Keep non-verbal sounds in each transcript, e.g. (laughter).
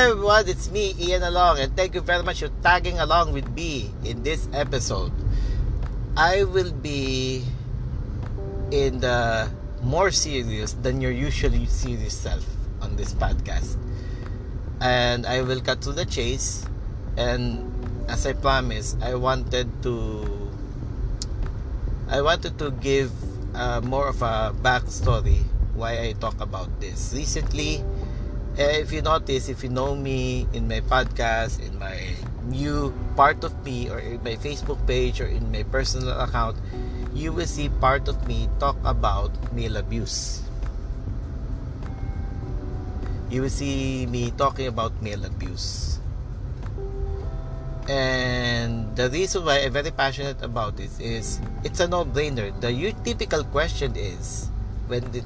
Everyone, it's me, Ian Along, and thank you very much for tagging along with me in this episode. I will be in the more serious than your usually serious self on this podcast. And I will cut to the chase. And as I promised, I wanted to I wanted to give uh, more of a backstory why I talk about this. Recently, Eh, if you notice, if you know me in my podcast, in my new part of me, or in my Facebook page, or in my personal account, you will see part of me talk about male abuse. You will see me talking about male abuse. And the reason why I'm very passionate about this is it's a no-brainer. The typical question is when it,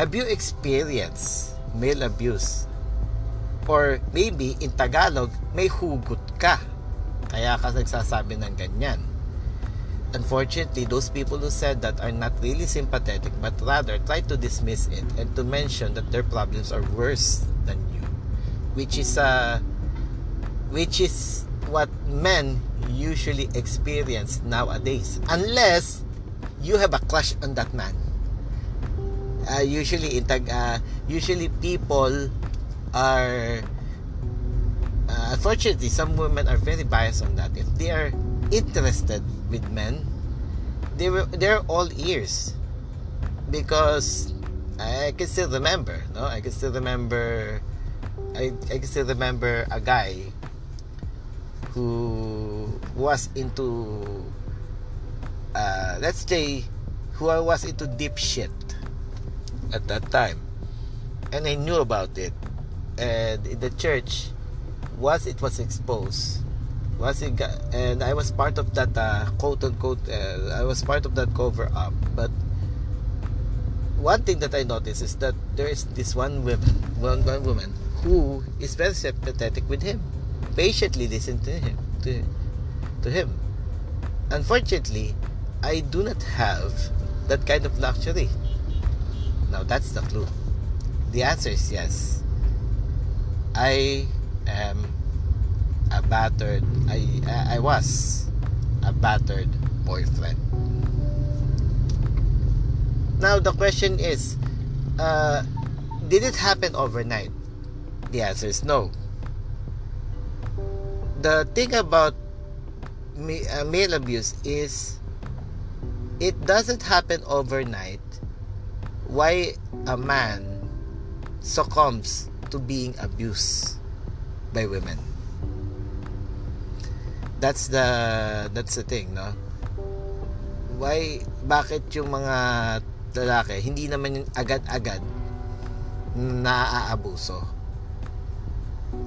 have you experienced male abuse. Or maybe in Tagalog, may hugot ka. Kaya ka nagsasabi ng ganyan. Unfortunately, those people who said that are not really sympathetic but rather try to dismiss it and to mention that their problems are worse than you. Which is uh, which is what men usually experience nowadays. Unless you have a crush on that man uh, usually in tag uh, usually people are uh, unfortunately some women are very biased on that. If they are interested with men they were they're all ears. Because I can still remember no? I can still remember I, I can still remember a guy who was into uh, let's say who I was into deep shit at that time. And I knew about it. And the church, once it was exposed, once it got, and I was part of that uh, quote unquote, uh, I was part of that cover up. But one thing that I noticed is that there is this one woman, one, one woman who is very sympathetic with him, patiently listen to him, to, to him. Unfortunately, I do not have that kind of luxury. Now that's the clue. The answer is yes. I am a battered I I was a battered boyfriend. Now the question is uh, did it happen overnight? The answer is no. The thing about uh, male abuse is it doesn't happen overnight why a man succumbs to being abused by women. That's the that's the thing, no? Why bakit yung mga lalaki hindi naman agad-agad naaabuso?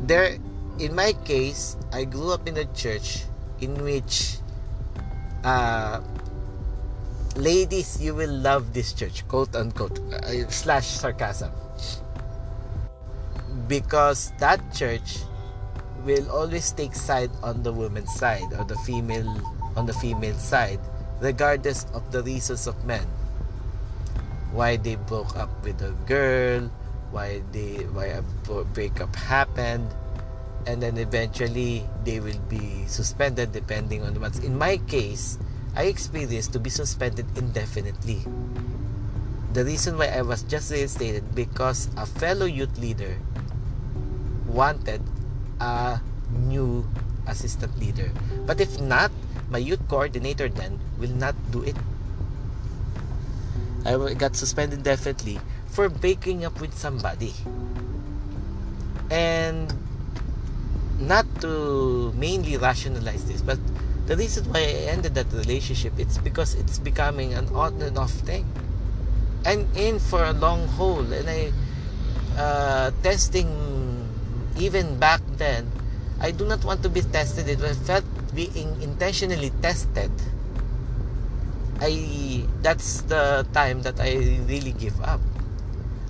There in my case, I grew up in a church in which uh, ladies, you will love this church, quote unquote, uh, slash sarcasm. Because that church will always take side on the woman's side or the female on the female side, regardless of the reasons of men. Why they broke up with a girl, why they why a breakup happened, and then eventually they will be suspended depending on what's in my case I experienced to be suspended indefinitely. The reason why I was just reinstated because a fellow youth leader wanted a new assistant leader. But if not, my youth coordinator then will not do it. I got suspended indefinitely for breaking up with somebody. And not to mainly rationalize this, but the reason why I ended that relationship it's because it's becoming an on and off thing. I'm in for a long haul and I uh, testing even back then I do not want to be tested. It was felt being intentionally tested. I that's the time that I really give up.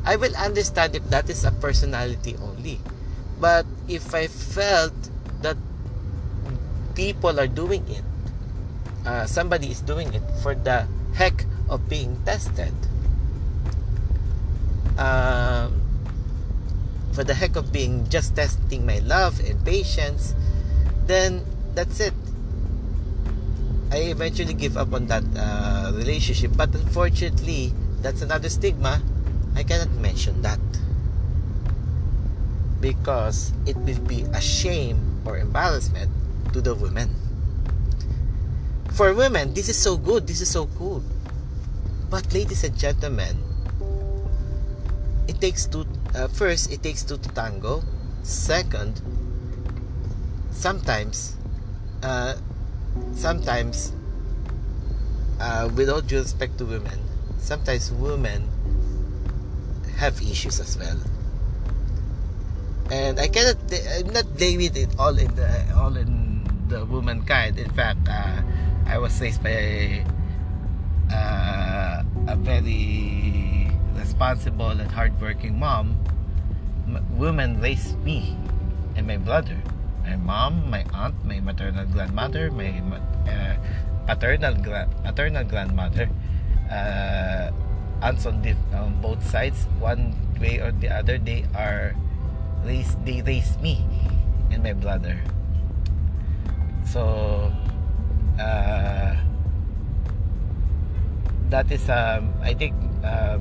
I will understand if that is a personality only. But if I felt that people are doing it. Uh, somebody is doing it for the heck of being tested. Um, for the heck of being just testing my love and patience, then that's it. I eventually give up on that uh, relationship, but unfortunately, that's another stigma. I cannot mention that because it will be a shame or embarrassment to the women. For women, this is so good, this is so cool. But ladies and gentlemen, it takes two uh, first it takes two to tango second sometimes uh, sometimes uh, with all due respect to women sometimes women have issues as well and I cannot I'm not blaming it all in the all in the womankind in fact uh, I was raised by a, uh, a very responsible and hardworking mom women raised me and my brother my mom, my aunt, my maternal grandmother, my uh, paternal gra- paternal grandmother, uh, aunts on, on both sides, one way or the other, they are raised. They raised me and my brother. So uh, that is um, I think uh,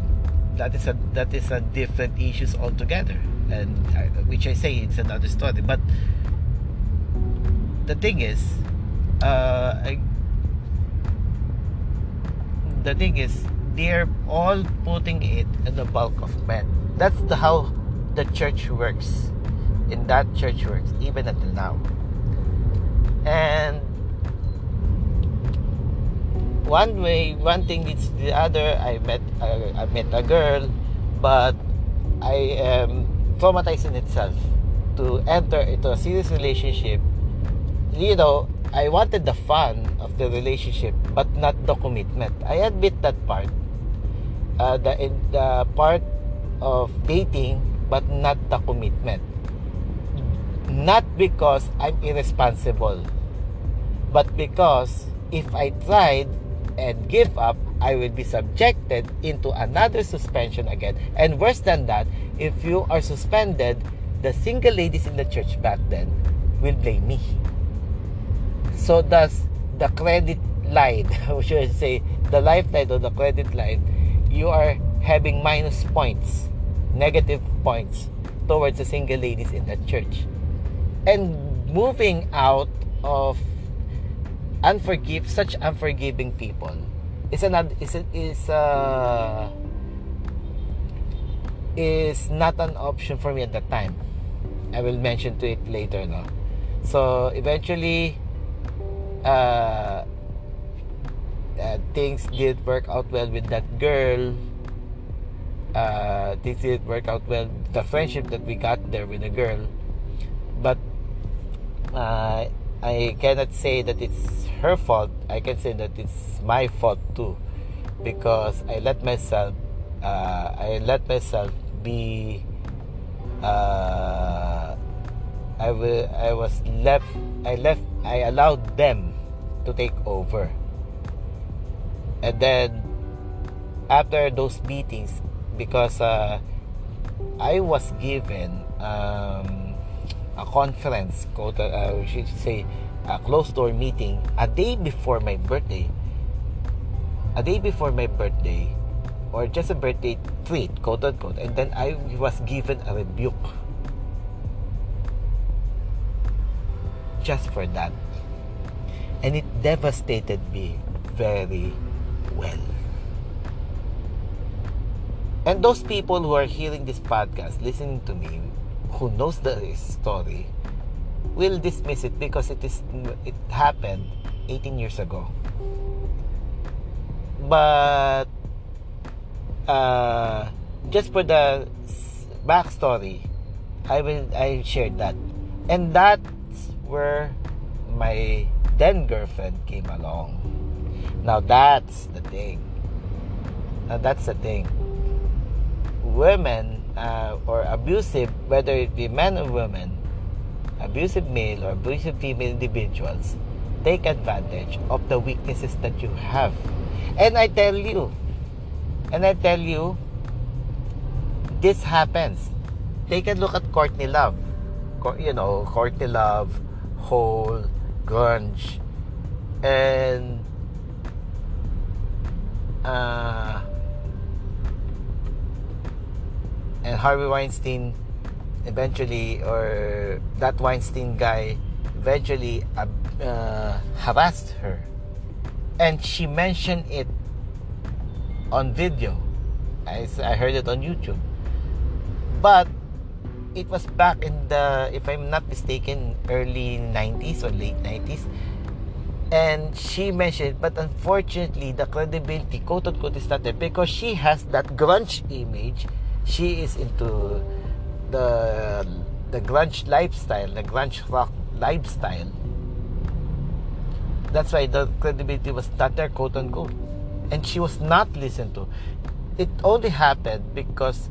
that is a that is a different issues altogether, and uh, which I say it's another story, but the thing is, uh, I, the thing is, they're all putting it in the bulk of men. That's the how the church works. In that church works, even until now. And one way, one thing leads to the other. I met, I, I met a girl, but I am traumatized in itself to enter into a serious relationship you know, I wanted the fun of the relationship, but not the commitment. I admit that part. Uh, the, the part of dating, but not the commitment. Not because I'm irresponsible, but because if I tried and give up, I will be subjected into another suspension again. And worse than that, if you are suspended, the single ladies in the church back then will blame me so does the credit line (laughs) or should I say the lifeline or the credit line you are having minus points negative points towards the single ladies in the church and moving out of unforgive such unforgiving people is another is is uh is not an option for me at that time i will mention to it later no so eventually uh, uh, things did work out well with that girl. Uh, things did work out well. The friendship that we got there with the girl, but uh, I cannot say that it's her fault. I can say that it's my fault too, because I let myself, uh, I let myself be. Uh, I will. I was left. I left. I allowed them to take over. And then after those meetings, because uh, I was given um, a conference, quote, uh, we should say a closed door meeting a day before my birthday. A day before my birthday, or just a birthday treat, quote unquote, and then I was given a rebuke. Just for that and it devastated me very well. And those people who are hearing this podcast, listening to me, who knows the story, will dismiss it because it is it happened 18 years ago. But uh, just for the backstory, I will I shared that, and that's where my then girlfriend came along. Now that's the thing. Now that's the thing. Women uh, or abusive, whether it be men or women, abusive male or abusive female individuals, take advantage of the weaknesses that you have. And I tell you, and I tell you, this happens. take a look at Courtney Love. You know, Courtney Love, Hole, Grunge, and uh, and Harvey Weinstein eventually, or that Weinstein guy eventually uh, uh, harassed her. And she mentioned it on video. I, I heard it on YouTube. But it was back in the, if I'm not mistaken, early 90s or late 90s. And she mentioned, but unfortunately, the credibility, quote unquote, is not there because she has that grunge image. She is into the the grunge lifestyle, the grunge rock lifestyle. That's why the credibility was not there, quote unquote. And she was not listened to. It only happened because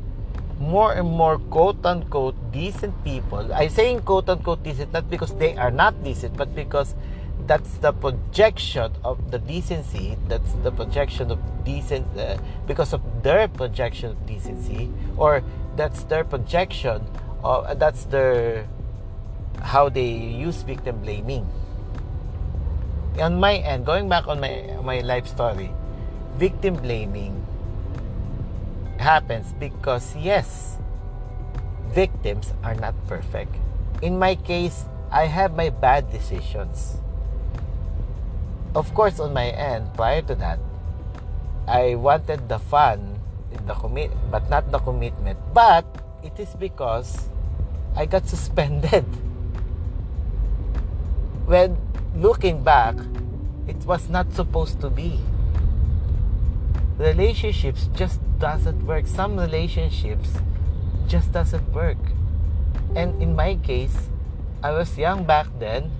more and more quote unquote decent people. I'm saying quote unquote decent not because they are not decent, but because that's the projection of the decency. That's the projection of decent uh, because of their projection of decency, or that's their projection uh, that's their how they use victim blaming on my end going back on my my life story victim blaming happens because yes victims are not perfect in my case i have my bad decisions of course on my end prior to that i wanted the fun the commit but not the commitment but it is because I got (laughs) suspended. When looking back, it was not supposed to be. Relationships just doesn't work. Some relationships just doesn't work. And in my case, I was young back then,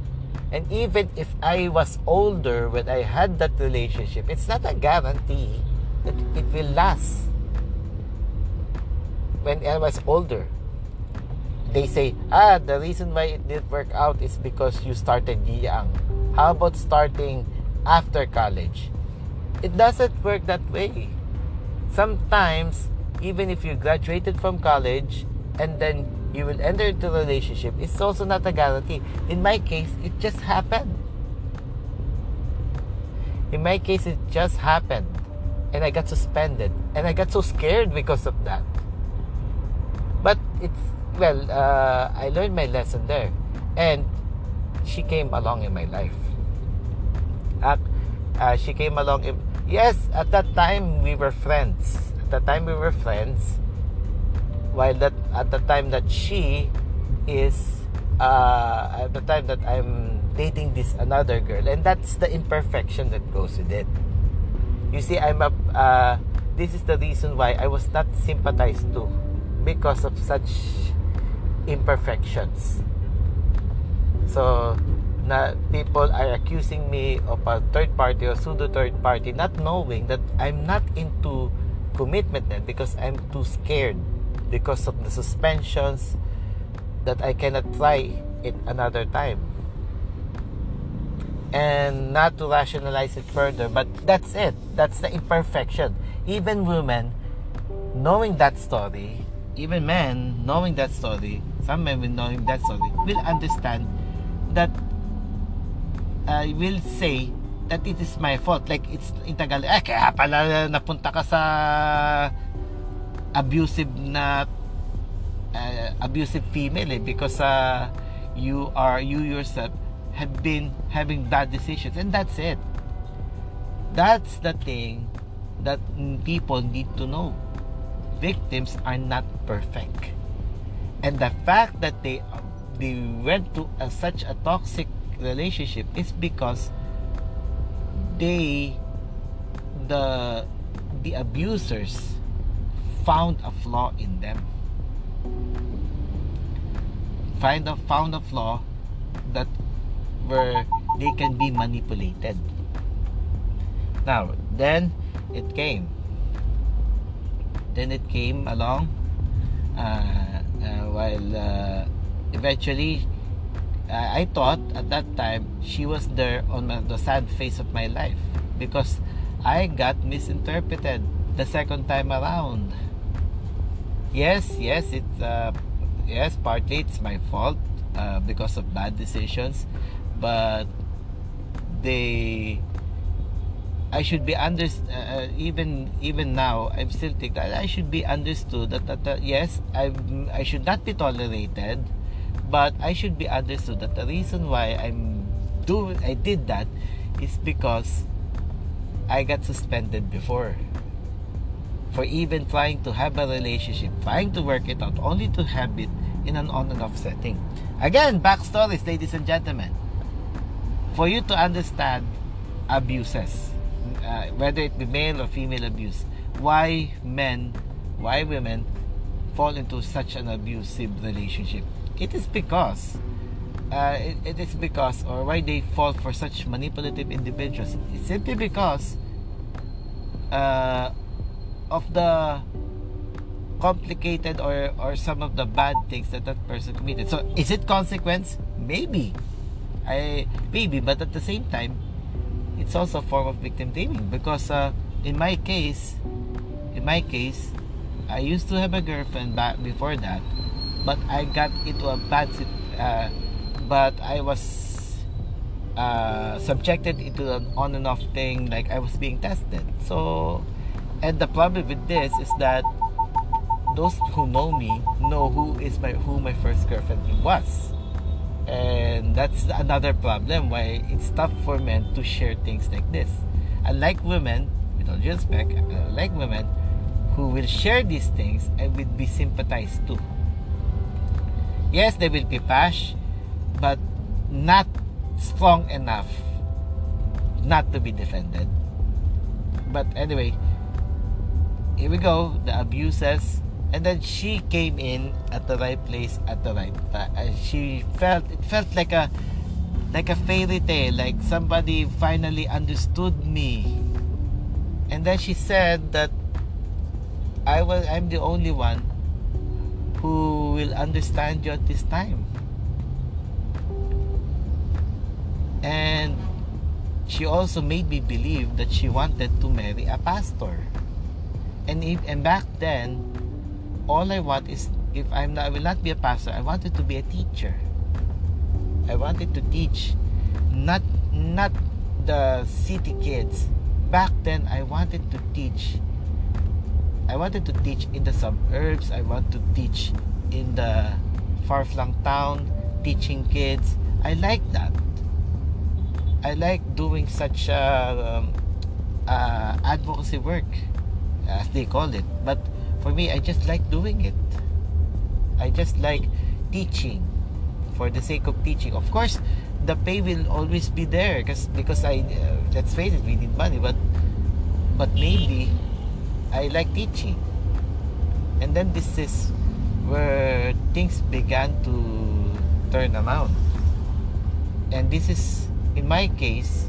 and even if I was older when I had that relationship, it's not a guarantee that it will last. When I was older, they say, ah, the reason why it didn't work out is because you started young. How about starting after college? It doesn't work that way. Sometimes, even if you graduated from college and then you will enter into a relationship, it's also not a guarantee. In my case, it just happened. In my case, it just happened. And I got suspended. And I got so scared because of that. But it's well, uh, I learned my lesson there, and she came along in my life. At, uh, she came along. In, yes, at that time we were friends. At that time we were friends. While that at the time that she is uh, at the time that I'm dating this another girl, and that's the imperfection that goes with it. You see, I'm a. Uh, this is the reason why I was not sympathized to because of such imperfections. So, na people are accusing me of a third party or pseudo third party, not knowing that I'm not into commitment then because I'm too scared because of the suspensions that I cannot try it another time. And not to rationalize it further, but that's it. That's the imperfection. Even women, knowing that story, even men, knowing that story, some men will knowing that story will understand that I uh, will say that it is my fault like it's in Tagalog eh kaya pala napunta ka sa abusive na uh, abusive female eh, because uh, you are you yourself have been having bad decisions and that's it. That's the thing that people need to know. Victims are not perfect. And the fact that they they went to a, such a toxic relationship is because they the the abusers found a flaw in them. Find a found a flaw that where they can be manipulated. Now then it came. Then it came along uh, uh, while uh, eventually uh, I thought at that time she was there on the sad face of my life because I got misinterpreted the second time around. Yes, yes, it's uh, yes, partly it's my fault uh, because of bad decisions, but they I should be under uh, uh, even even now I'm still think that I should be understood that, that, that yes I'm. I should not be tolerated but I should be understood that the reason why I'm do I did that is because I got suspended before for even trying to have a relationship trying to work it out only to have it in an on and off setting again backstories ladies and gentlemen for you to understand abuses uh, whether it be male or female abuse, why men, why women fall into such an abusive relationship. It is because, uh, it, it is because, or why they fall for such manipulative individuals. It's simply because uh, of the complicated or, or some of the bad things that that person committed. So, is it consequence? Maybe. I maybe, but at the same time, it's also a form of victim blaming because uh, in my case in my case I used to have a girlfriend back before that but I got into a bad uh, but I was uh, subjected into an on and off thing like I was being tested so and the problem with this is that those who know me know who is my who my first girlfriend was. And that's another problem why it's tough for men to share things like this. Unlike women with all due respect like women who will share these things and will be sympathized to. Yes they will be bash, but not strong enough not to be defended. But anyway here we go the abuses. And then she came in at the right place at the right time she felt it felt like a like a fairy tale like somebody finally understood me. And then she said that i was i'm the only one who will understand you at this time. And she also made me believe that she wanted to marry a pastor and if, and back then all I want is if I'm not, I will not be a pastor. I wanted to be a teacher. I wanted to teach, not not the city kids. Back then, I wanted to teach. I wanted to teach in the suburbs. I want to teach in the far-flung town, teaching kids. I like that. I like doing such uh, um, uh, advocacy work, as they call it. But for me i just like doing it. I just like teaching for the sake of teaching. Of course the pay will always be there because because i uh, let's face it we need money but but maybe i like teaching. And then this is where things began to turn around. And this is in my case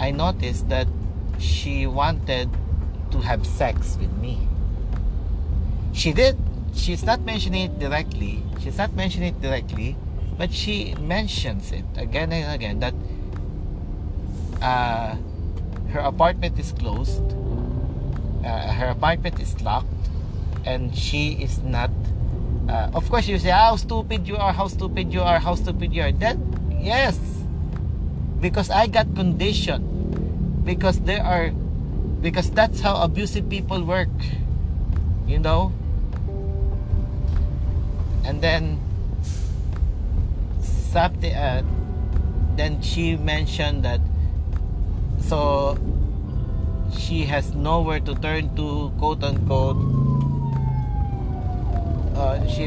i noticed that she wanted to have sex with me. She did she's not mentioning it directly she's not mentioning it directly but she mentions it again and again that uh, her apartment is closed uh, her apartment is locked and she is not uh, of course you say how stupid you are how stupid you are how stupid you are. Then yes. Because i got conditioned. Because there are because that's how abusive people work you know? And then something uh, then she mentioned that so she has nowhere to turn to quote unquote uh, she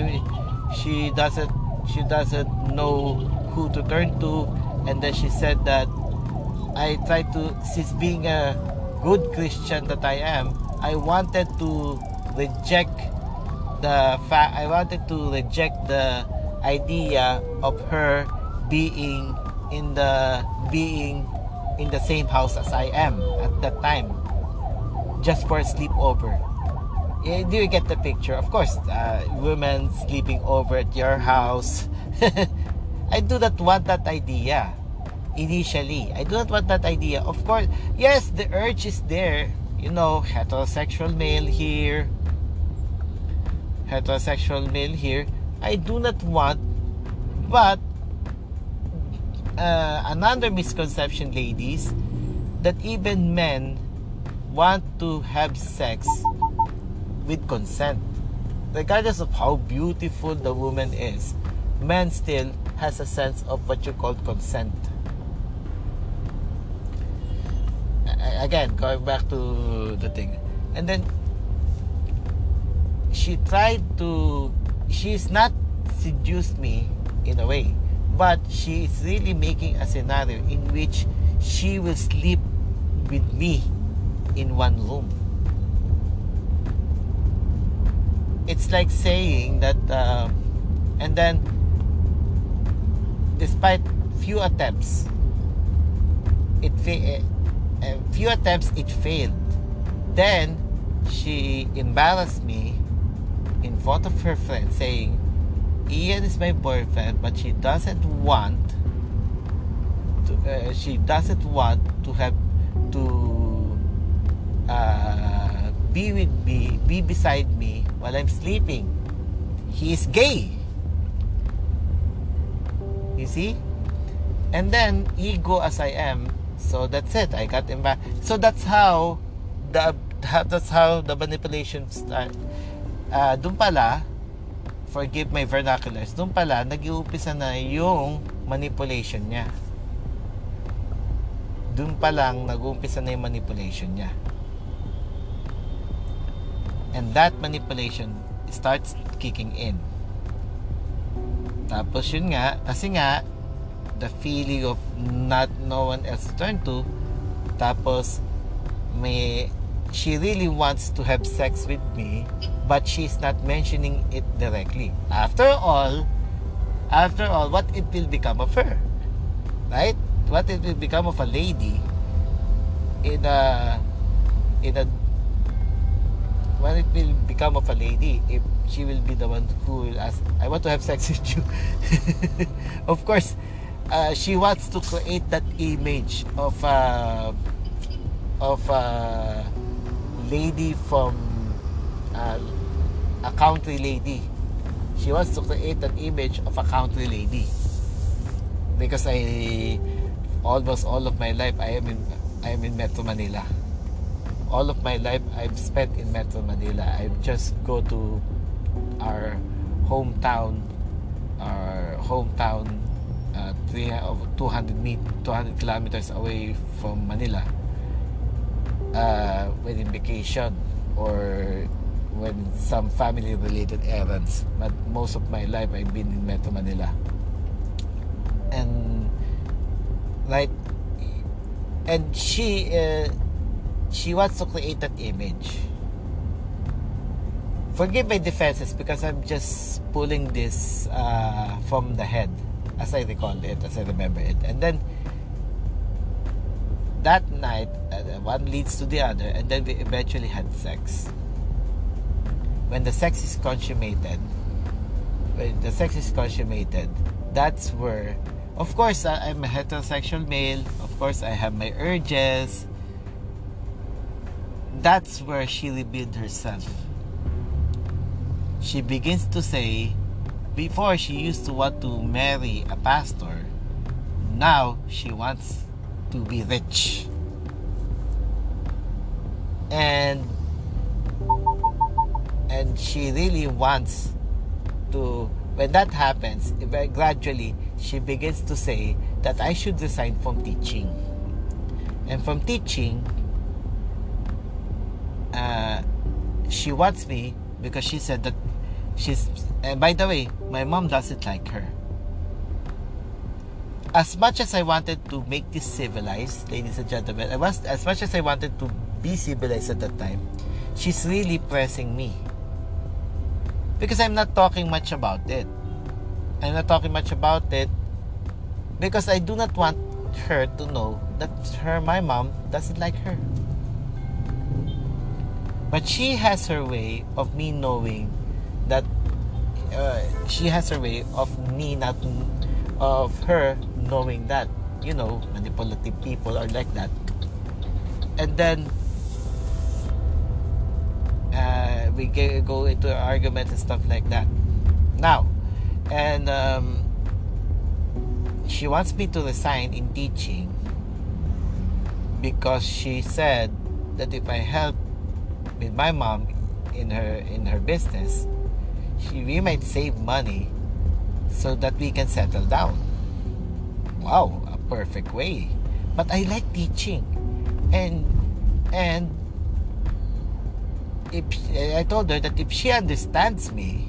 she doesn't she doesn't know who to turn to. And then she said that I tried to since being a good Christian that I am I wanted to reject the fact I wanted to reject the idea of her being in the being in the same house as I am at that time just for a sleepover. Yeah, do you get the picture? Of course uh, women sleeping over at your house. (laughs) I do not want that idea initially. I do not want that idea. Of course yes the urge is there. You know heterosexual male here. Heterosexual male here, I do not want, but uh, another misconception, ladies, that even men want to have sex with consent. Regardless of how beautiful the woman is, man still has a sense of what you call consent. Again, going back to the thing. And then she tried to she's not seduced me in a way but she is really making a scenario in which she will sleep with me in one room it's like saying that uh, and then despite few attempts it uh, few attempts it failed. Then she embarrassed me in front of her friends saying Ian is my boyfriend but she doesn't want to, uh, she doesn't want to have to uh, be with me be beside me while I'm sleeping. He is gay. You see? And then ego as I am so that's it I got embarrassed so that's how the that's how the manipulation start uh, doon pala, forgive my vernaculars, doon pala, nag-uumpisa na yung manipulation niya. Doon pa lang, nag-uumpisa na yung manipulation niya. And that manipulation starts kicking in. Tapos yun nga, kasi nga, the feeling of not no one else to turn to, tapos may she really wants to have sex with me, but she's not mentioning it directly. After all, after all, what it will become of her? Right? What it will become of a lady in a in a what it will become of a lady if she will be the one who will ask I want to have sex with you (laughs) of course uh, she wants to create that image of uh, of uh, lady from uh, a country lady. She wants to create an image of a country lady. Because I almost all of my life I am in I am in Metro Manila. All of my life I've spent in Metro Manila. I just go to our hometown, our hometown, uh, 200 meet, 200 kilometers away from Manila uh, when in vacation or when some family related errands. But most of my life I've been in Metro Manila. And right and she uh, she wants to create that image. Forgive my defenses because I'm just pulling this uh, from the head as I recall it as I remember it and then that night, uh, one leads to the other, and then we eventually had sex. When the sex is consummated, when the sex is consummated, that's where, of course, uh, I'm a heterosexual male. Of course, I have my urges. That's where she revealed herself. She begins to say, before she used to want to marry a pastor, now she wants to be rich. And and she really wants to when that happens, gradually she begins to say that I should resign from teaching. And from teaching, uh, she wants me because she said that she's. And by the way, my mom doesn't like her as much as I wanted to make this civilized, ladies and gentlemen, I was, as much as I wanted to be civilized at that time, she's really pressing me. Because I'm not talking much about it. I'm not talking much about it because I do not want her to know that her my mom doesn't like her. But she has her way of me knowing that uh, she has her way of me not of her knowing that you know manipulative people are like that and then uh, we get, go into arguments and stuff like that. Now, and um, she wants me to resign in teaching because she said that if I help with my mom in her in her business, we might save money so that we can settle down. Wow, a perfect way. But I like teaching. And and if I told her that if she understands me,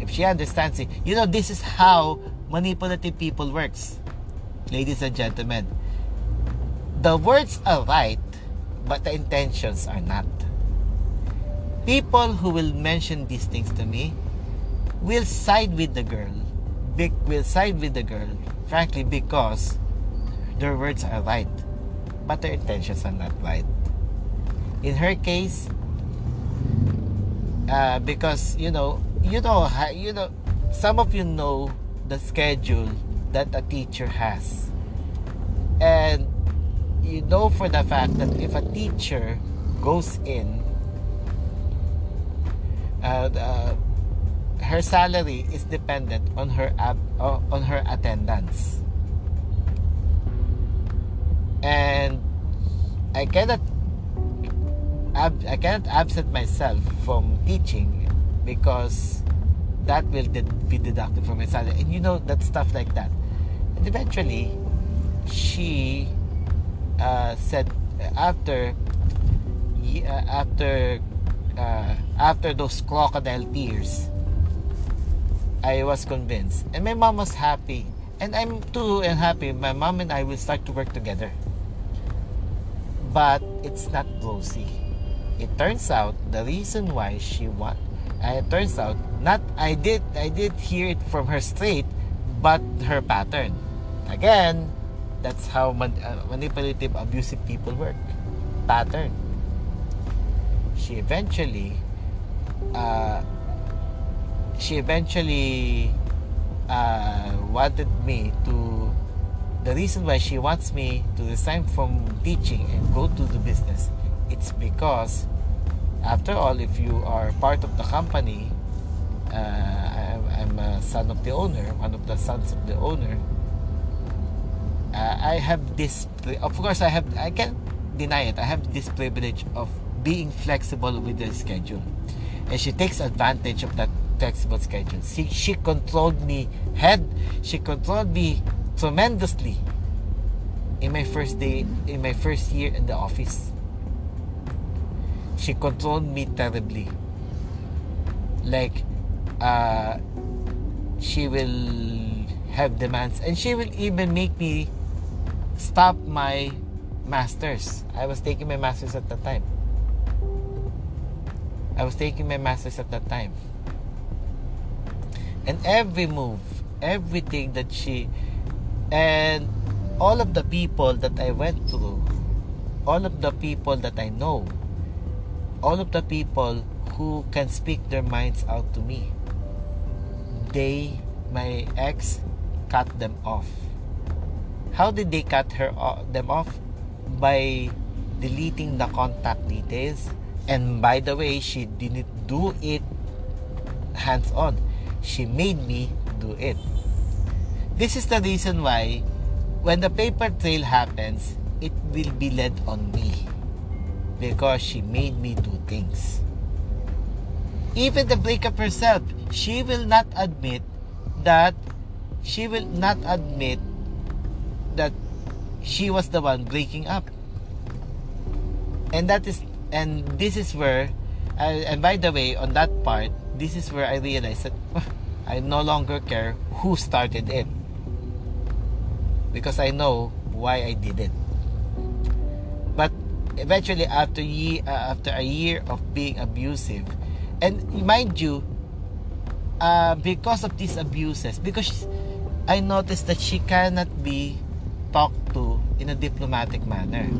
if she understands it, you know this is how manipulative people works. Ladies and gentlemen, the words are right, but the intentions are not. People who will mention these things to me will side with the girl. Will side with the girl, frankly, because their words are right, but their intentions are not right. In her case, uh, because you know, you know, you know, some of you know the schedule that a teacher has, and you know for the fact that if a teacher goes in, uh, her salary is dependent on her ab- uh, on her attendance, and I cannot ab- I cannot absent myself from teaching because that will be deducted from my salary, and you know that stuff like that. And eventually, she uh, said after uh, after uh, after those crocodile tears I was convinced. And my mom was happy. And I'm too and happy my mom and I will start to work together. But it's not rosy. It turns out the reason why she want uh, it turns out not I did I did hear it from her straight but her pattern. Again that's how man, uh, manipulative, abusive people work. Pattern. She eventually, uh, she eventually uh, wanted me to. The reason why she wants me to resign from teaching and go to the business, it's because, after all, if you are part of the company, uh, I'm a son of the owner, one of the sons of the owner uh, I have this of course I have I can't deny it I have this privilege of being flexible with the schedule. And she takes advantage of that flexible schedule. She, she controlled me head. She controlled me tremendously in my first day in my first year in the office. She controlled me terribly. Like uh, she will have demands. And she will even make me stop my masters. I was taking my masters at that time. I was taking my masters at that time. And every move, everything that she and all of the people that I went through, all of the people that I know, all of the people who can speak their minds out to me, they, my ex, cut them off how did they cut her them off? By deleting the contact details. And by the way, she didn't do it hands on. She made me do it. This is the reason why when the paper trail happens, it will be led on me. Because she made me do things. Even the breakup herself, she will not admit that she will not admit that she was the one breaking up and that is and this is where uh, and by the way on that part this is where i realized that (laughs) i no longer care who started it because i know why i did it but eventually after year uh, after a year of being abusive and mind you uh, because of these abuses because i noticed that she cannot be talked to in a diplomatic manner.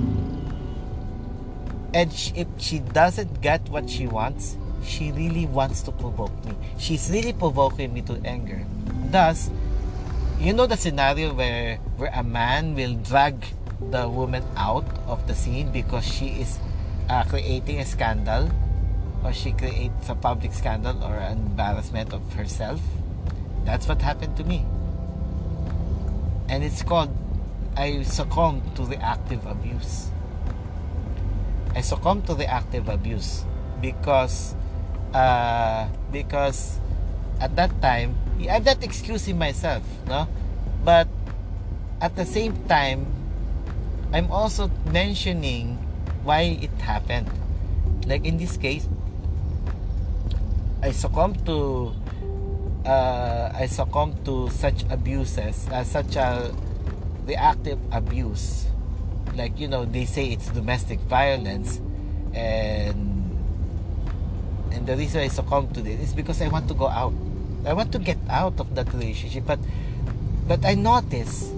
And if she doesn't get what she wants, she really wants to provoke me. She's really provoking me to anger. Thus, you know the scenario where where a man will drag the woman out of the scene because she is uh, creating a scandal or she creates a public scandal or an embarrassment of herself. That's what happened to me. And it's called I succumbed to the active abuse. I succumbed to the active abuse because uh, because at that time I'm not excusing myself, no, but at the same time I'm also mentioning why it happened. Like in this case, I succumbed to uh, I succumbed to such abuses, uh, such a reactive abuse. Like you know, they say it's domestic violence, and and the reason I succumb to this is because I want to go out. I want to get out of that relationship, but but I notice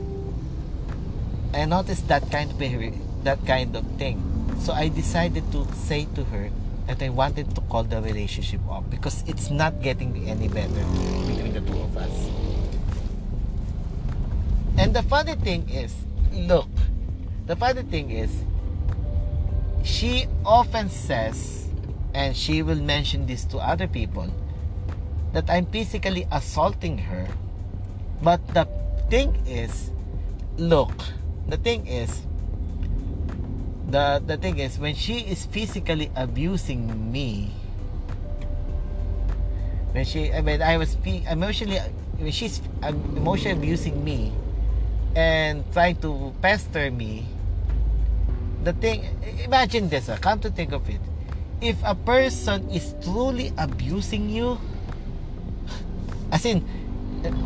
I noticed that kind of behavior, that kind of thing. So I decided to say to her that I wanted to call the relationship off because it's not getting any better between the two of us. And the funny thing is, look, the funny thing is, she often says, and she will mention this to other people, that I'm physically assaulting her. But the thing is, look, the thing is, the the thing is when she is physically abusing me when she when I was emotionally when she's um, emotionally abusing me and trying to pester me the thing imagine this uh, come to think of it if a person is truly abusing you as in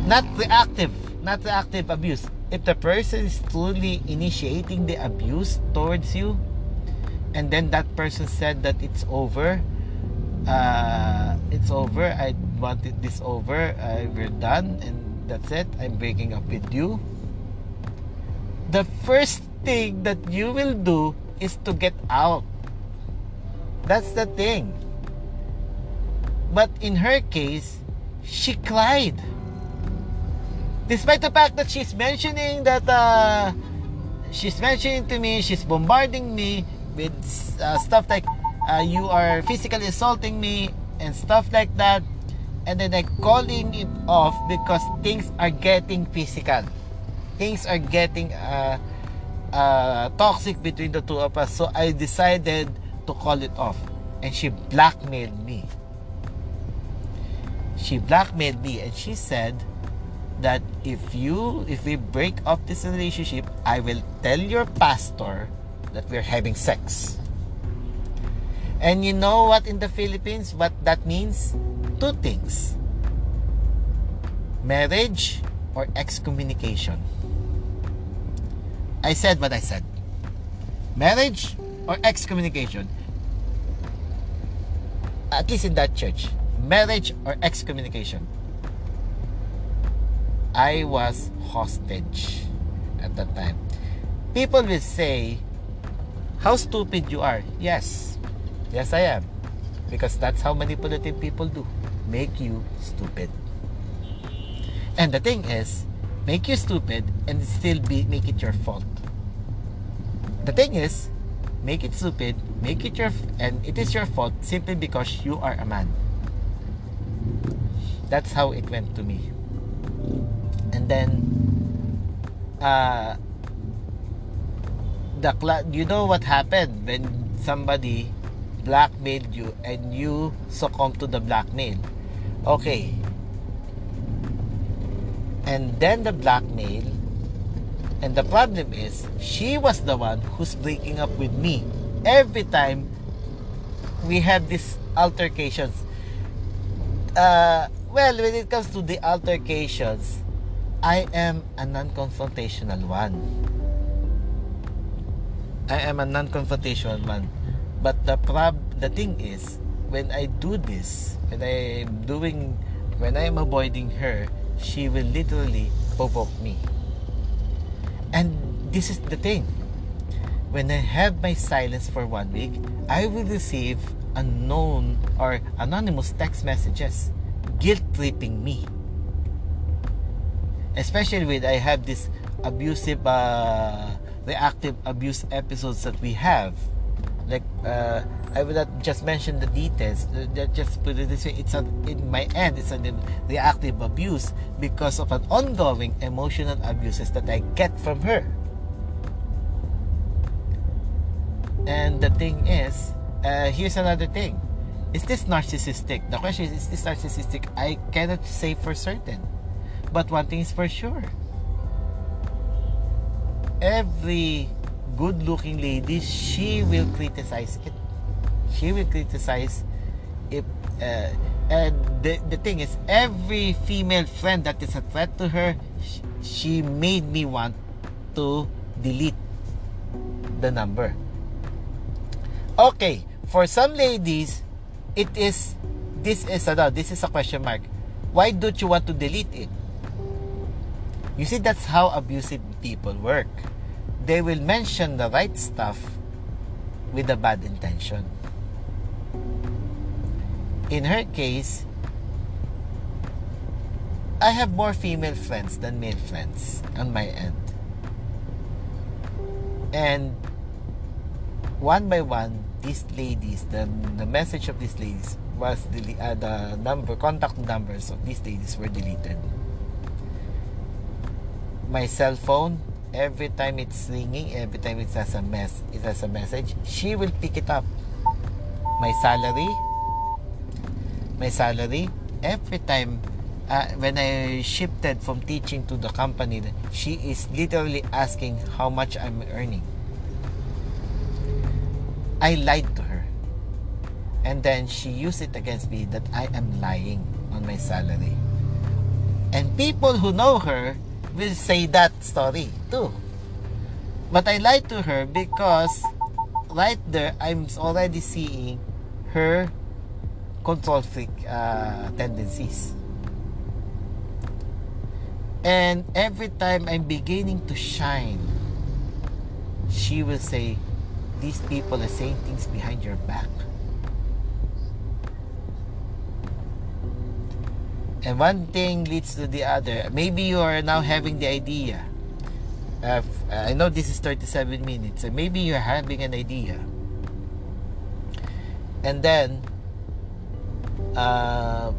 not reactive not reactive abuse if the person is truly initiating the abuse towards you and then that person said that it's over uh, it's over i wanted this over uh, we're done and that's it i'm breaking up with you the first thing that you will do is to get out. That's the thing. But in her case she cried. Despite the fact that she's mentioning that uh, she's mentioning to me, she's bombarding me with uh, stuff like uh, you are physically assaulting me and stuff like that, and then I'm calling it off because things are getting physical, things are getting uh, uh, toxic between the two of us. So I decided to call it off, and she blackmailed me. She blackmailed me, and she said that if you if we break up this relationship i will tell your pastor that we're having sex and you know what in the philippines what that means two things marriage or excommunication i said what i said marriage or excommunication at least in that church marriage or excommunication I was hostage at that time. People will say, How stupid you are. Yes. Yes, I am. Because that's how manipulative people do. Make you stupid. And the thing is, make you stupid and still be make it your fault. The thing is, make it stupid, make it your and it is your fault simply because you are a man. That's how it went to me. And then uh, the you know what happened when somebody blackmailed you and you succumb to the blackmail? Okay. And then the blackmail and the problem is she was the one who's breaking up with me every time we have these altercations uh, well when it comes to the altercations I am a non-confrontational one. I am a non-confrontational one. But the prob the thing is, when I do this, when I am doing, when I am avoiding her, she will literally provoke me. And this is the thing. When I have my silence for one week, I will receive unknown or anonymous text messages guilt tripping me especially with I have this abusive uh, reactive abuse episodes that we have like uh, I will not just mention the details. Just put it this way: it's a, in my end, it's a reactive abuse because of an ongoing emotional abuses that I get from her. And the thing is, uh, here's another thing: is this narcissistic? The question is: Is this narcissistic? I cannot say for certain, but one thing is for sure: every good looking lady, she will criticize it. She will criticize if uh, and the, the thing is every female friend that is a threat to her she made me want to delete the number. Okay for some ladies it is this is a this is a question mark. Why don't you want to delete it? You see that's how abusive people work. They will mention the right stuff with a bad intention. In her case, I have more female friends than male friends on my end. And one by one, these ladies, the, the message of these ladies was the, uh, the number, contact numbers of these ladies were deleted. My cell phone every time it's ringing, every time it has a mess, it has a message, she will pick it up. My salary, my salary, every time uh, when I shifted from teaching to the company, she is literally asking how much I'm earning. I lied to her. And then she used it against me that I am lying on my salary. And people who know her will say that story too. But I lied to her because right there I'm already seeing her control freak uh, tendencies. And every time I'm beginning to shine, she will say, These people are saying things behind your back. and one thing leads to the other maybe you are now having the idea uh, i know this is 37 minutes so maybe you're having an idea and then uh,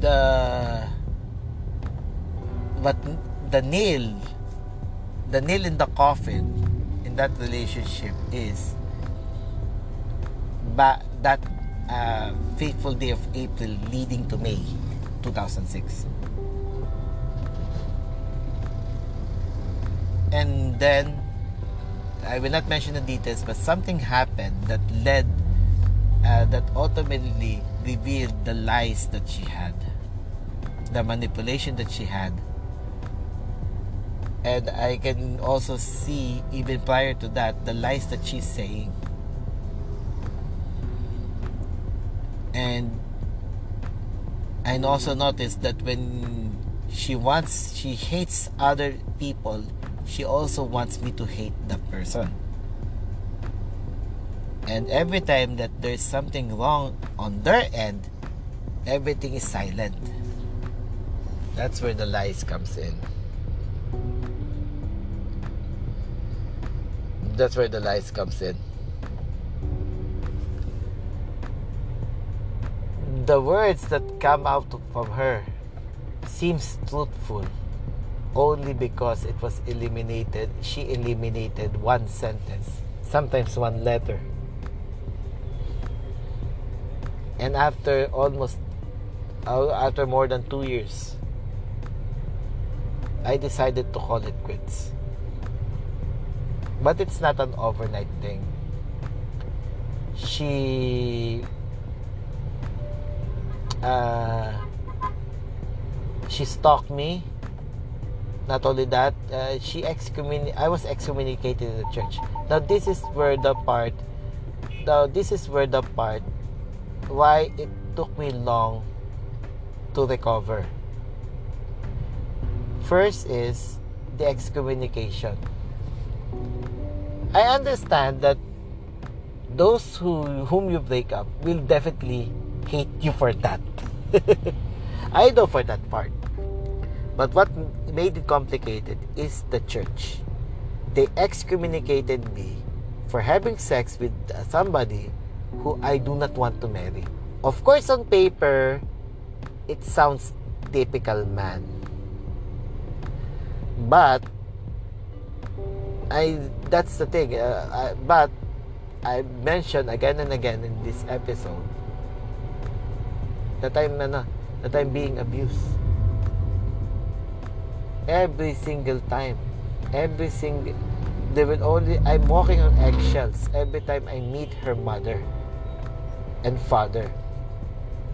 the but the nail the nail in the coffin in that relationship is but that uh, fateful day of April leading to May 2006. And then, I will not mention the details, but something happened that led, uh, that ultimately revealed the lies that she had, the manipulation that she had. And I can also see, even prior to that, the lies that she's saying and and also notice that when she wants she hates other people she also wants me to hate that person and every time that there's something wrong on their end everything is silent. That's where the lies comes in. That's where the lies comes in. The words that come out from her seems truthful only because it was eliminated. She eliminated one sentence sometimes one letter and after almost uh, after more than 2 years I decided to call it quits but it's not an overnight thing she uh, she stalked me. Not only that, uh, she excommunicated I was excommunicated in the church. Now this is where the part. Now this is where the part why it took me long to recover. First is the excommunication. I understand that those who whom you break up will definitely hate you for that. (laughs) I know for that part. But what made it complicated is the church. They excommunicated me for having sex with somebody who I do not want to marry. Of course, on paper, it sounds typical man. But I that's the thing. Uh, I, but I mentioned again and again in this episode that I'm ano, that I'm being abused. Every single time. Every single they will only I'm walking on eggshells every time I meet her mother and father.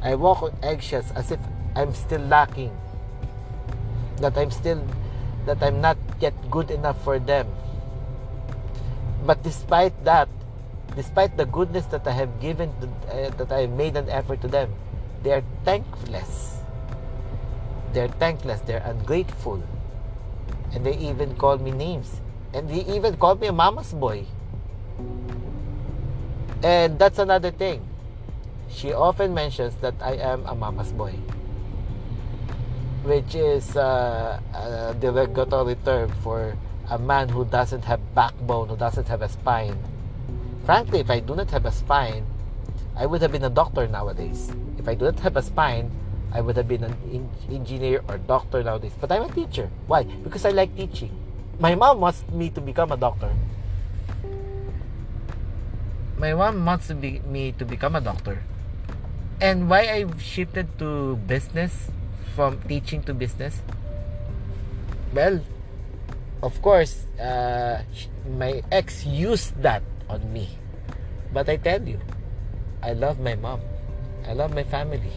I walk eggshells as if I'm still lacking. That I'm still that I'm not yet good enough for them. But despite that, despite the goodness that I have given, to, uh, that I made an effort to them, they are thankless. They're thankless. They're ungrateful, and they even call me names, and they even call me a mama's boy. And that's another thing. She often mentions that I am a mama's boy, which is uh, a derogatory term for a man who doesn't have backbone, who doesn't have a spine Frankly, if I do not have a spine, I would have been a doctor nowadays. If I do not have a spine, I would have been an in- engineer or doctor nowadays. But I'm a teacher. Why? Because I like teaching. My mom wants me to become a doctor. My mom wants me to become a doctor. And why I've shifted to business from teaching to business? Well, of course, uh, my ex used that on me. But I tell you, I love my mom. I love my family.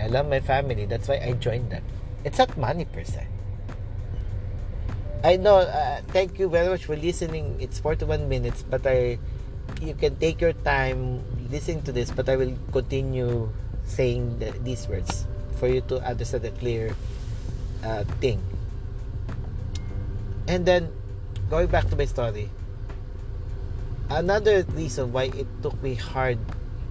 I love my family. That's why I joined them. It's not money per se. I know. Uh, thank you very much for listening. It's 41 minutes, but I, you can take your time listening to this. But I will continue saying the, these words for you to understand the clear uh, thing. And then going back to my story, another reason why it took me hard,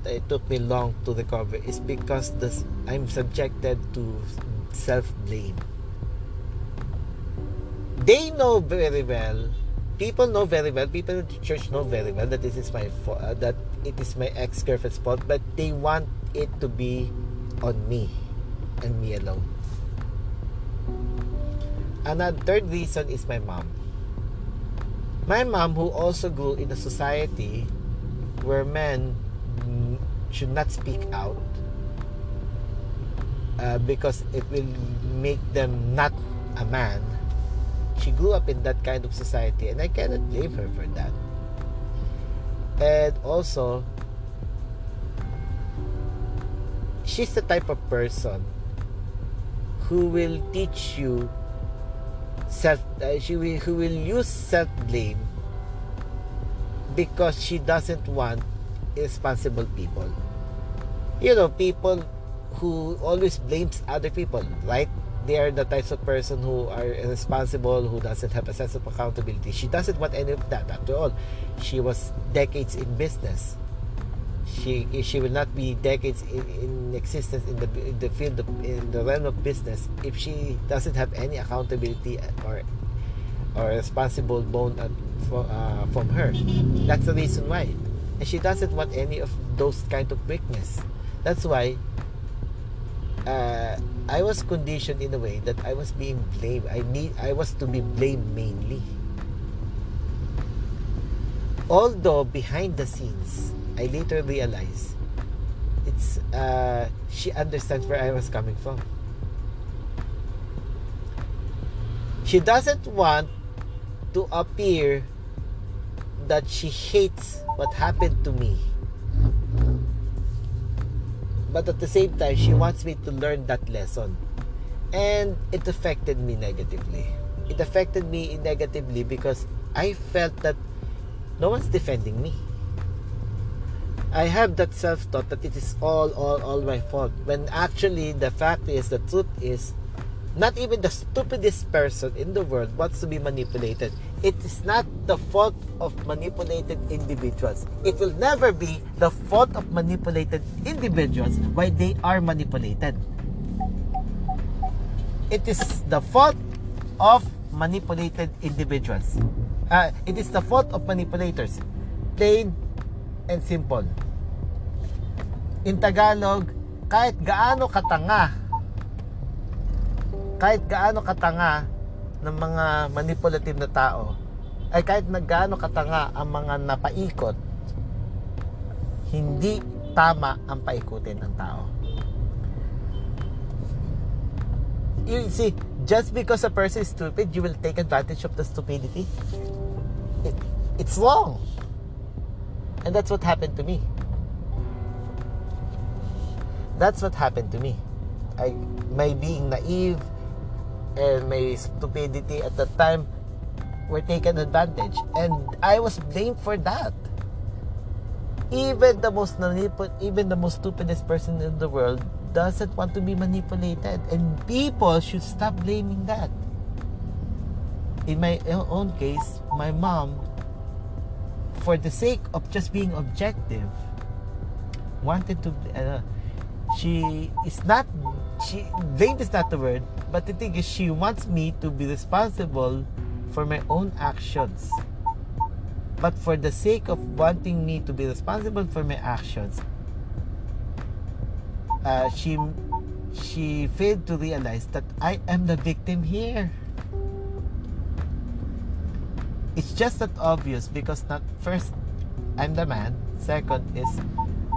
it took me long to recover is because this, I'm subjected to self blame. They know very well, people know very well, people in the church know very well that this is my fault, uh, that it is my ex girlfriend's fault, but they want it to be on me and me alone. Another third reason is my mom my mom, who also grew in a society where men should not speak out uh, because it will make them not a man. She grew up in that kind of society, and I cannot blame her for that. And also, she's the type of person who will teach you self uh, she will who will use self blame because she doesn't want irresponsible people you know people who always blames other people right they are the types of person who are irresponsible who doesn't have a sense of accountability she doesn't want any of that after all she was decades in business she she will not be decades in, in existence in the in the field of, in the realm of business if she doesn't have any accountability or or responsible bone at, for, uh, from her. That's the reason why, and she doesn't want any of those kind of weakness. That's why uh, I was conditioned in a way that I was being blamed. I need I was to be blamed mainly. Although behind the scenes, I later realized it's uh, she understands where I was coming from. She doesn't want to appear that she hates what happened to me. But at the same time, she wants me to learn that lesson. And it affected me negatively. It affected me negatively because I felt that no one's defending me. I have that self-thought that it is all, all, all my fault. When actually the fact is, the truth is, not even the stupidest person in the world wants to be manipulated. It is not the fault of manipulated individuals. It will never be the fault of manipulated individuals why they are manipulated. It is the fault of manipulated individuals. Uh, it is the fault of manipulators. Plain and simple. In Tagalog, kahit gaano katanga, kahit gaano katanga ng mga manipulative na tao, ay kahit na gaano katanga ang mga napaikot, hindi tama ang paikutin ng tao. You see, just because a person is stupid, you will take advantage of the stupidity. It, it's wrong. And that's what happened to me. That's what happened to me. I, my being naive and my stupidity at the time were taken advantage. And I was blamed for that. Even the most even the most stupidest person in the world doesn't want to be manipulated. And people should stop blaming that. In my own case, my mom, for the sake of just being objective, wanted to. Uh, she is not. She blame is not the word, but the thing is, she wants me to be responsible for my own actions. But for the sake of wanting me to be responsible for my actions, uh, she she failed to realize that I am the victim here. It's just that obvious because not first I'm the man, second is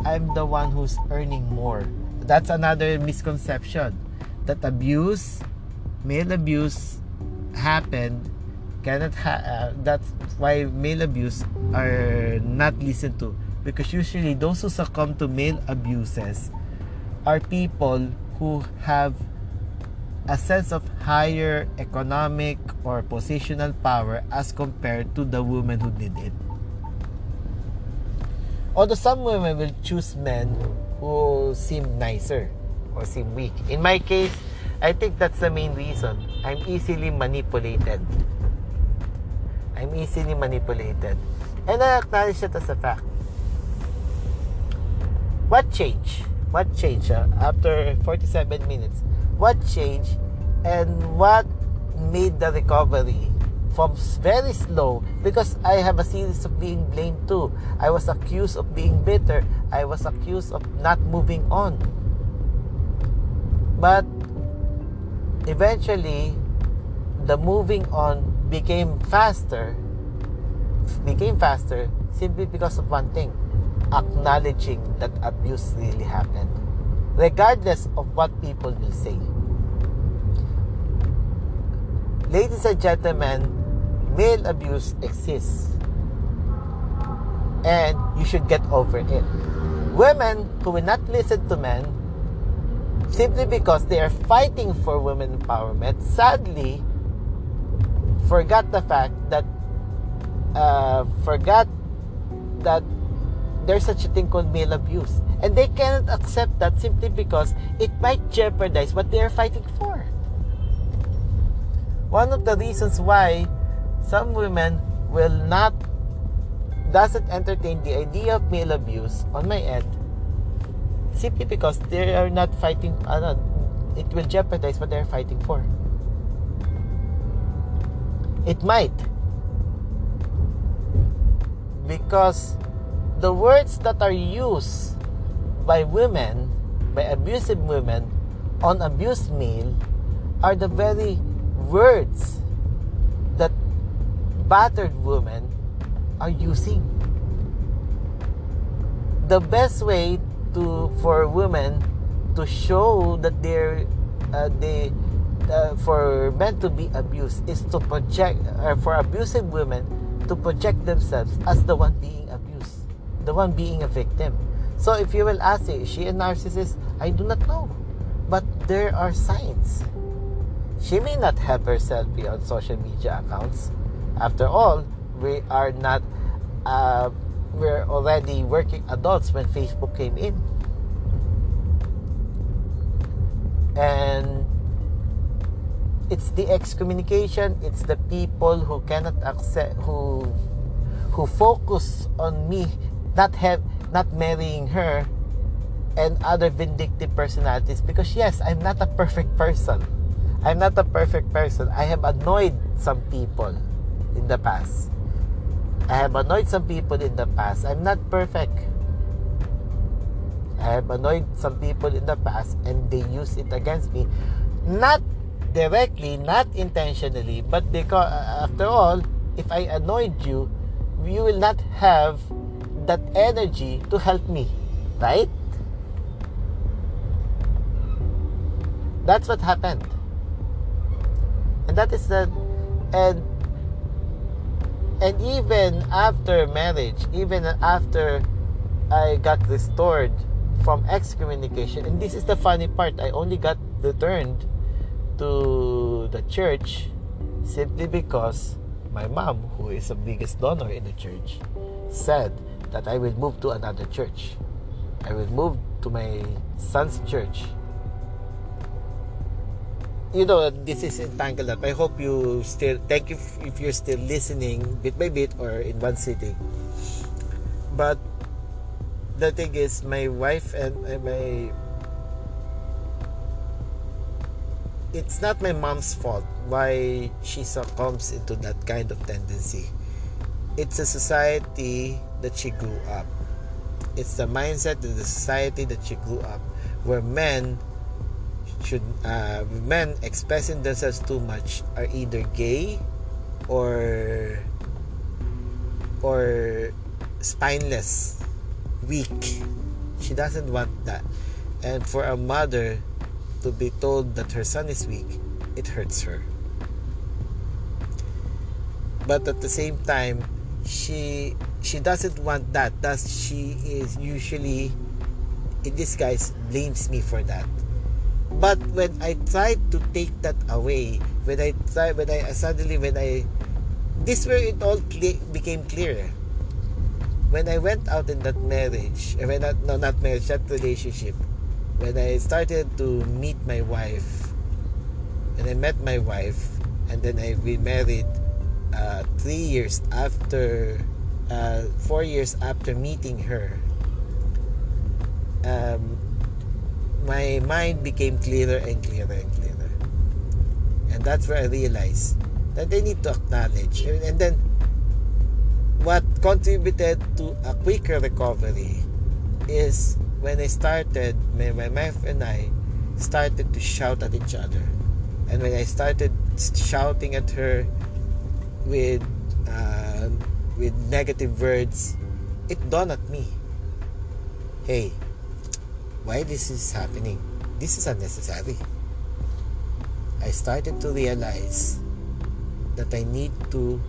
I'm the one who's earning more. That's another misconception that abuse, male abuse happened cannot ha- uh, that's why male abuse are not listened to because usually those who succumb to male abuses are people who have a sense of higher economic or positional power as compared to the woman who did it. Although some women will choose men who seem nicer or seem weak. In my case, I think that's the main reason. I'm easily manipulated. I'm easily manipulated. And I acknowledge it as a fact. What changed? what changed uh, after 47 minutes what changed and what made the recovery from very slow because I have a series of being blamed too. I was accused of being bitter. I was accused of not moving on. But eventually, the moving on became faster. Became faster simply because of one thing acknowledging that abuse really happened, regardless of what people will say. Ladies and gentlemen, male abuse exists. And you should get over it. Women who will not listen to men simply because they are fighting for women empowerment sadly forgot the fact that uh, forgot that there's such a thing called male abuse. And they cannot accept that simply because it might jeopardize what they are fighting for. One of the reasons why some women will not doesn't entertain the idea of male abuse on my end simply because they are not fighting it will jeopardize what they're fighting for. It might because the words that are used by women, by abusive women, on abused male are the very words that battered women are using. The best way to for women to show that they're uh, they uh, for men to be abused is to project uh, for abusive women to project themselves as the one being abused, the one being a victim. So if you will ask, is she a narcissist? I do not know. But there are signs. She may not help herself beyond social media accounts. After all, we are not, uh, we're already working adults when Facebook came in. And it's the excommunication, it's the people who cannot accept, who who focus on me not have not marrying her and other vindictive personalities because yes i'm not a perfect person i'm not a perfect person i have annoyed some people in the past. I have annoyed some people in the past. I'm not perfect. I have annoyed some people in the past and they use it against me. Not directly, not intentionally, but because uh, after all, if I annoyed you, you will not have that energy to help me, right? That's what happened. And that is the and and even after marriage, even after I got restored from excommunication, and this is the funny part, I only got returned to the church simply because my mom, who is the biggest donor in the church, said that I will move to another church. I will move to my son's church you know this is entangled up. I hope you still thank you if you're still listening bit by bit or in one sitting. But the thing is my wife and my it's not my mom's fault why she succumbs into that kind of tendency. It's a society that she grew up. It's the mindset of the society that she grew up where men should uh, men expressing themselves too much are either gay or or spineless weak. She doesn't want that. And for a mother to be told that her son is weak it hurts her. But at the same time she she doesn't want that. Thus she is usually in this case blames me for that but when I tried to take that away, when I tried, when I suddenly, when I, this where it all became clear. When I went out in that marriage, eh, when not, no, not marriage, that relationship, when I started to meet my wife, when I met my wife, and then I remarried uh, three years after, uh, four years after meeting her. Um, my mind became clearer and clearer and clearer. And that's where I realized that they need to acknowledge. And then, what contributed to a quicker recovery is when I started, my, my wife and I started to shout at each other. And when I started shouting at her with uh, with negative words, it dawned at me. Hey, why this is happening. This is unnecessary. I started to realize that I need to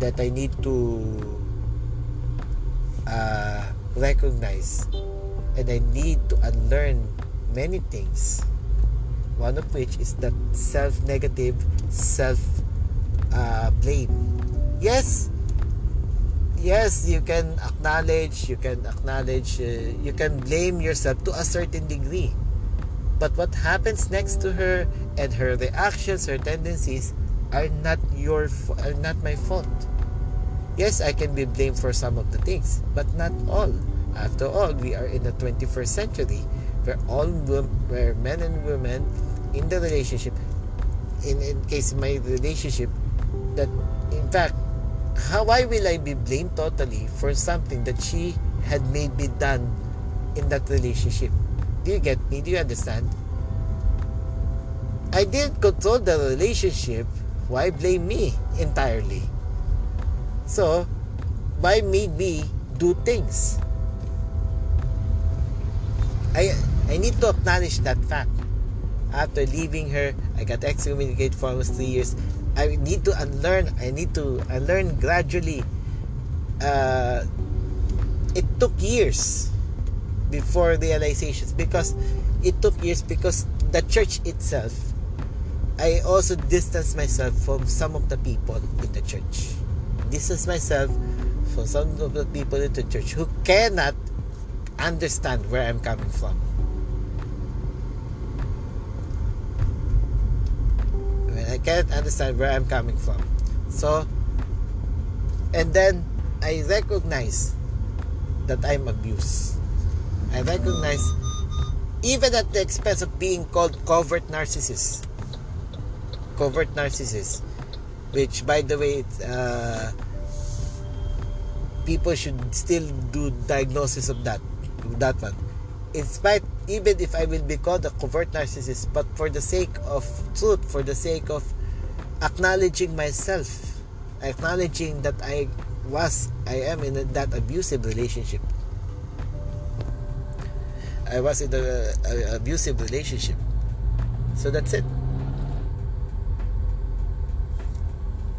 that I need to uh, recognize and I need to unlearn many things. One of which is that self-negative, self-blame. Uh, yes, yes, you can acknowledge, you can acknowledge, uh, you can blame yourself to a certain degree. But what happens next to her and her reactions, her tendencies are not your are not my fault. Yes, I can be blamed for some of the things, but not all. After all, we are in the 21st century where all where men and women in the relationship in, in case my relationship that in fact how why will I be blamed totally for something that she had made me done in that relationship? Do you get me? Do you understand? I didn't control the relationship. Why blame me entirely? So, why made me do things? I I need to acknowledge that fact. After leaving her, I got excommunicated for almost three years. I need to unlearn. I need to unlearn gradually. Uh, it took years before realizations because it took years because the church itself. I also distanced myself from some of the people in the church. Distance myself from some of the people in the church who cannot understand where I'm coming from. I cannot understand where I'm coming from. So, and then I recognize that I'm abused. I recognize, even at the expense of being called covert narcissist. covert narcissist, which by the way, uh, people should still do diagnosis of that, that one. In spite, even if I will be called a covert narcissist, but for the sake of truth, for the sake of acknowledging myself, acknowledging that I was, I am in that abusive relationship. I was in an abusive relationship. So that's it.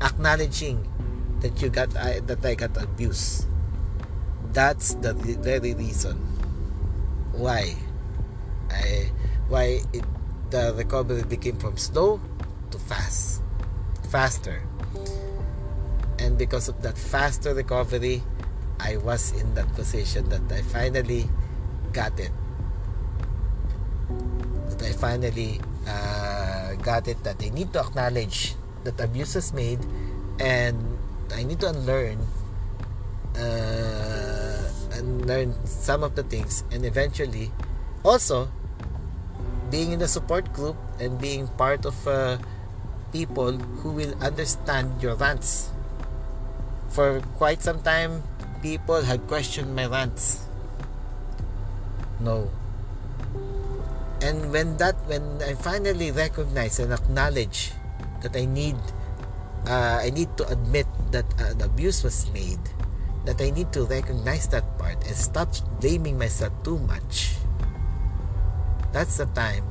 Acknowledging that you got I, that I got abused. That's the very reason why I why it, the recovery became from slow to fast, faster. And because of that faster recovery, I was in that position that I finally got it. That I finally uh, got it that I need to acknowledge that abuse was made and I need to unlearn uh, unlearn some of the things and eventually also being in a support group and being part of uh, people who will understand your rants. For quite some time people had questioned my rants. No. And when that when i finally recognize and acknowledge that i need uh, i need to admit that an abuse was made that i need to recognize that part and stop blaming myself too much that's the time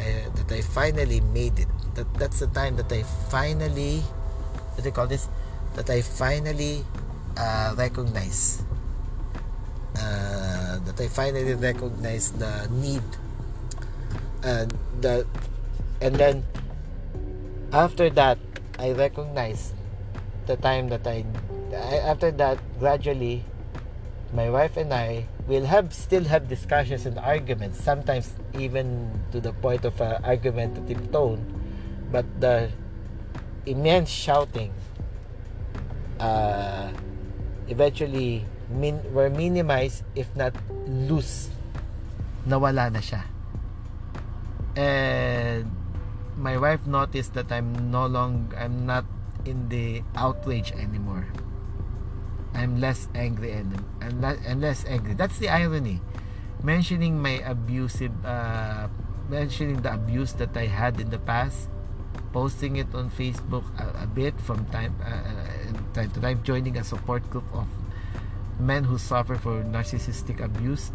I, that i finally made it. That that's the time that i finally what do you call this? That i finally uh, recognize uh, that i finally recognize the need and the and then after that I recognize the time that I, I after that gradually my wife and I will have still have discussions and arguments sometimes even to the point of an argumentative tone but the immense shouting uh, eventually min, were minimized if not loose nawala na siya and my wife noticed that I'm no longer I'm not in the outrage anymore. I'm less angry and I'm, less, angry. That's the irony. Mentioning my abusive, uh, mentioning the abuse that I had in the past, posting it on Facebook a, a bit from time, uh, uh time to time, joining a support group of men who suffer for narcissistic abuse.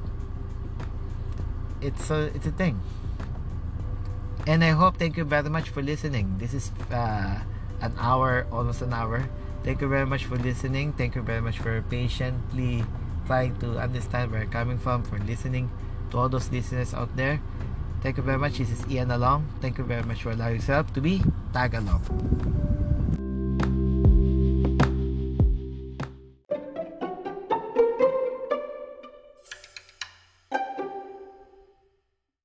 It's a it's a thing and I hope thank you very much for listening. This is uh, an hour, almost an hour. Thank you very much for listening. Thank you very much for patiently trying to understand where I'm coming from, for listening to all those listeners out there. Thank you very much. This is Ian Along. Thank you very much for allowing yourself to be tag along.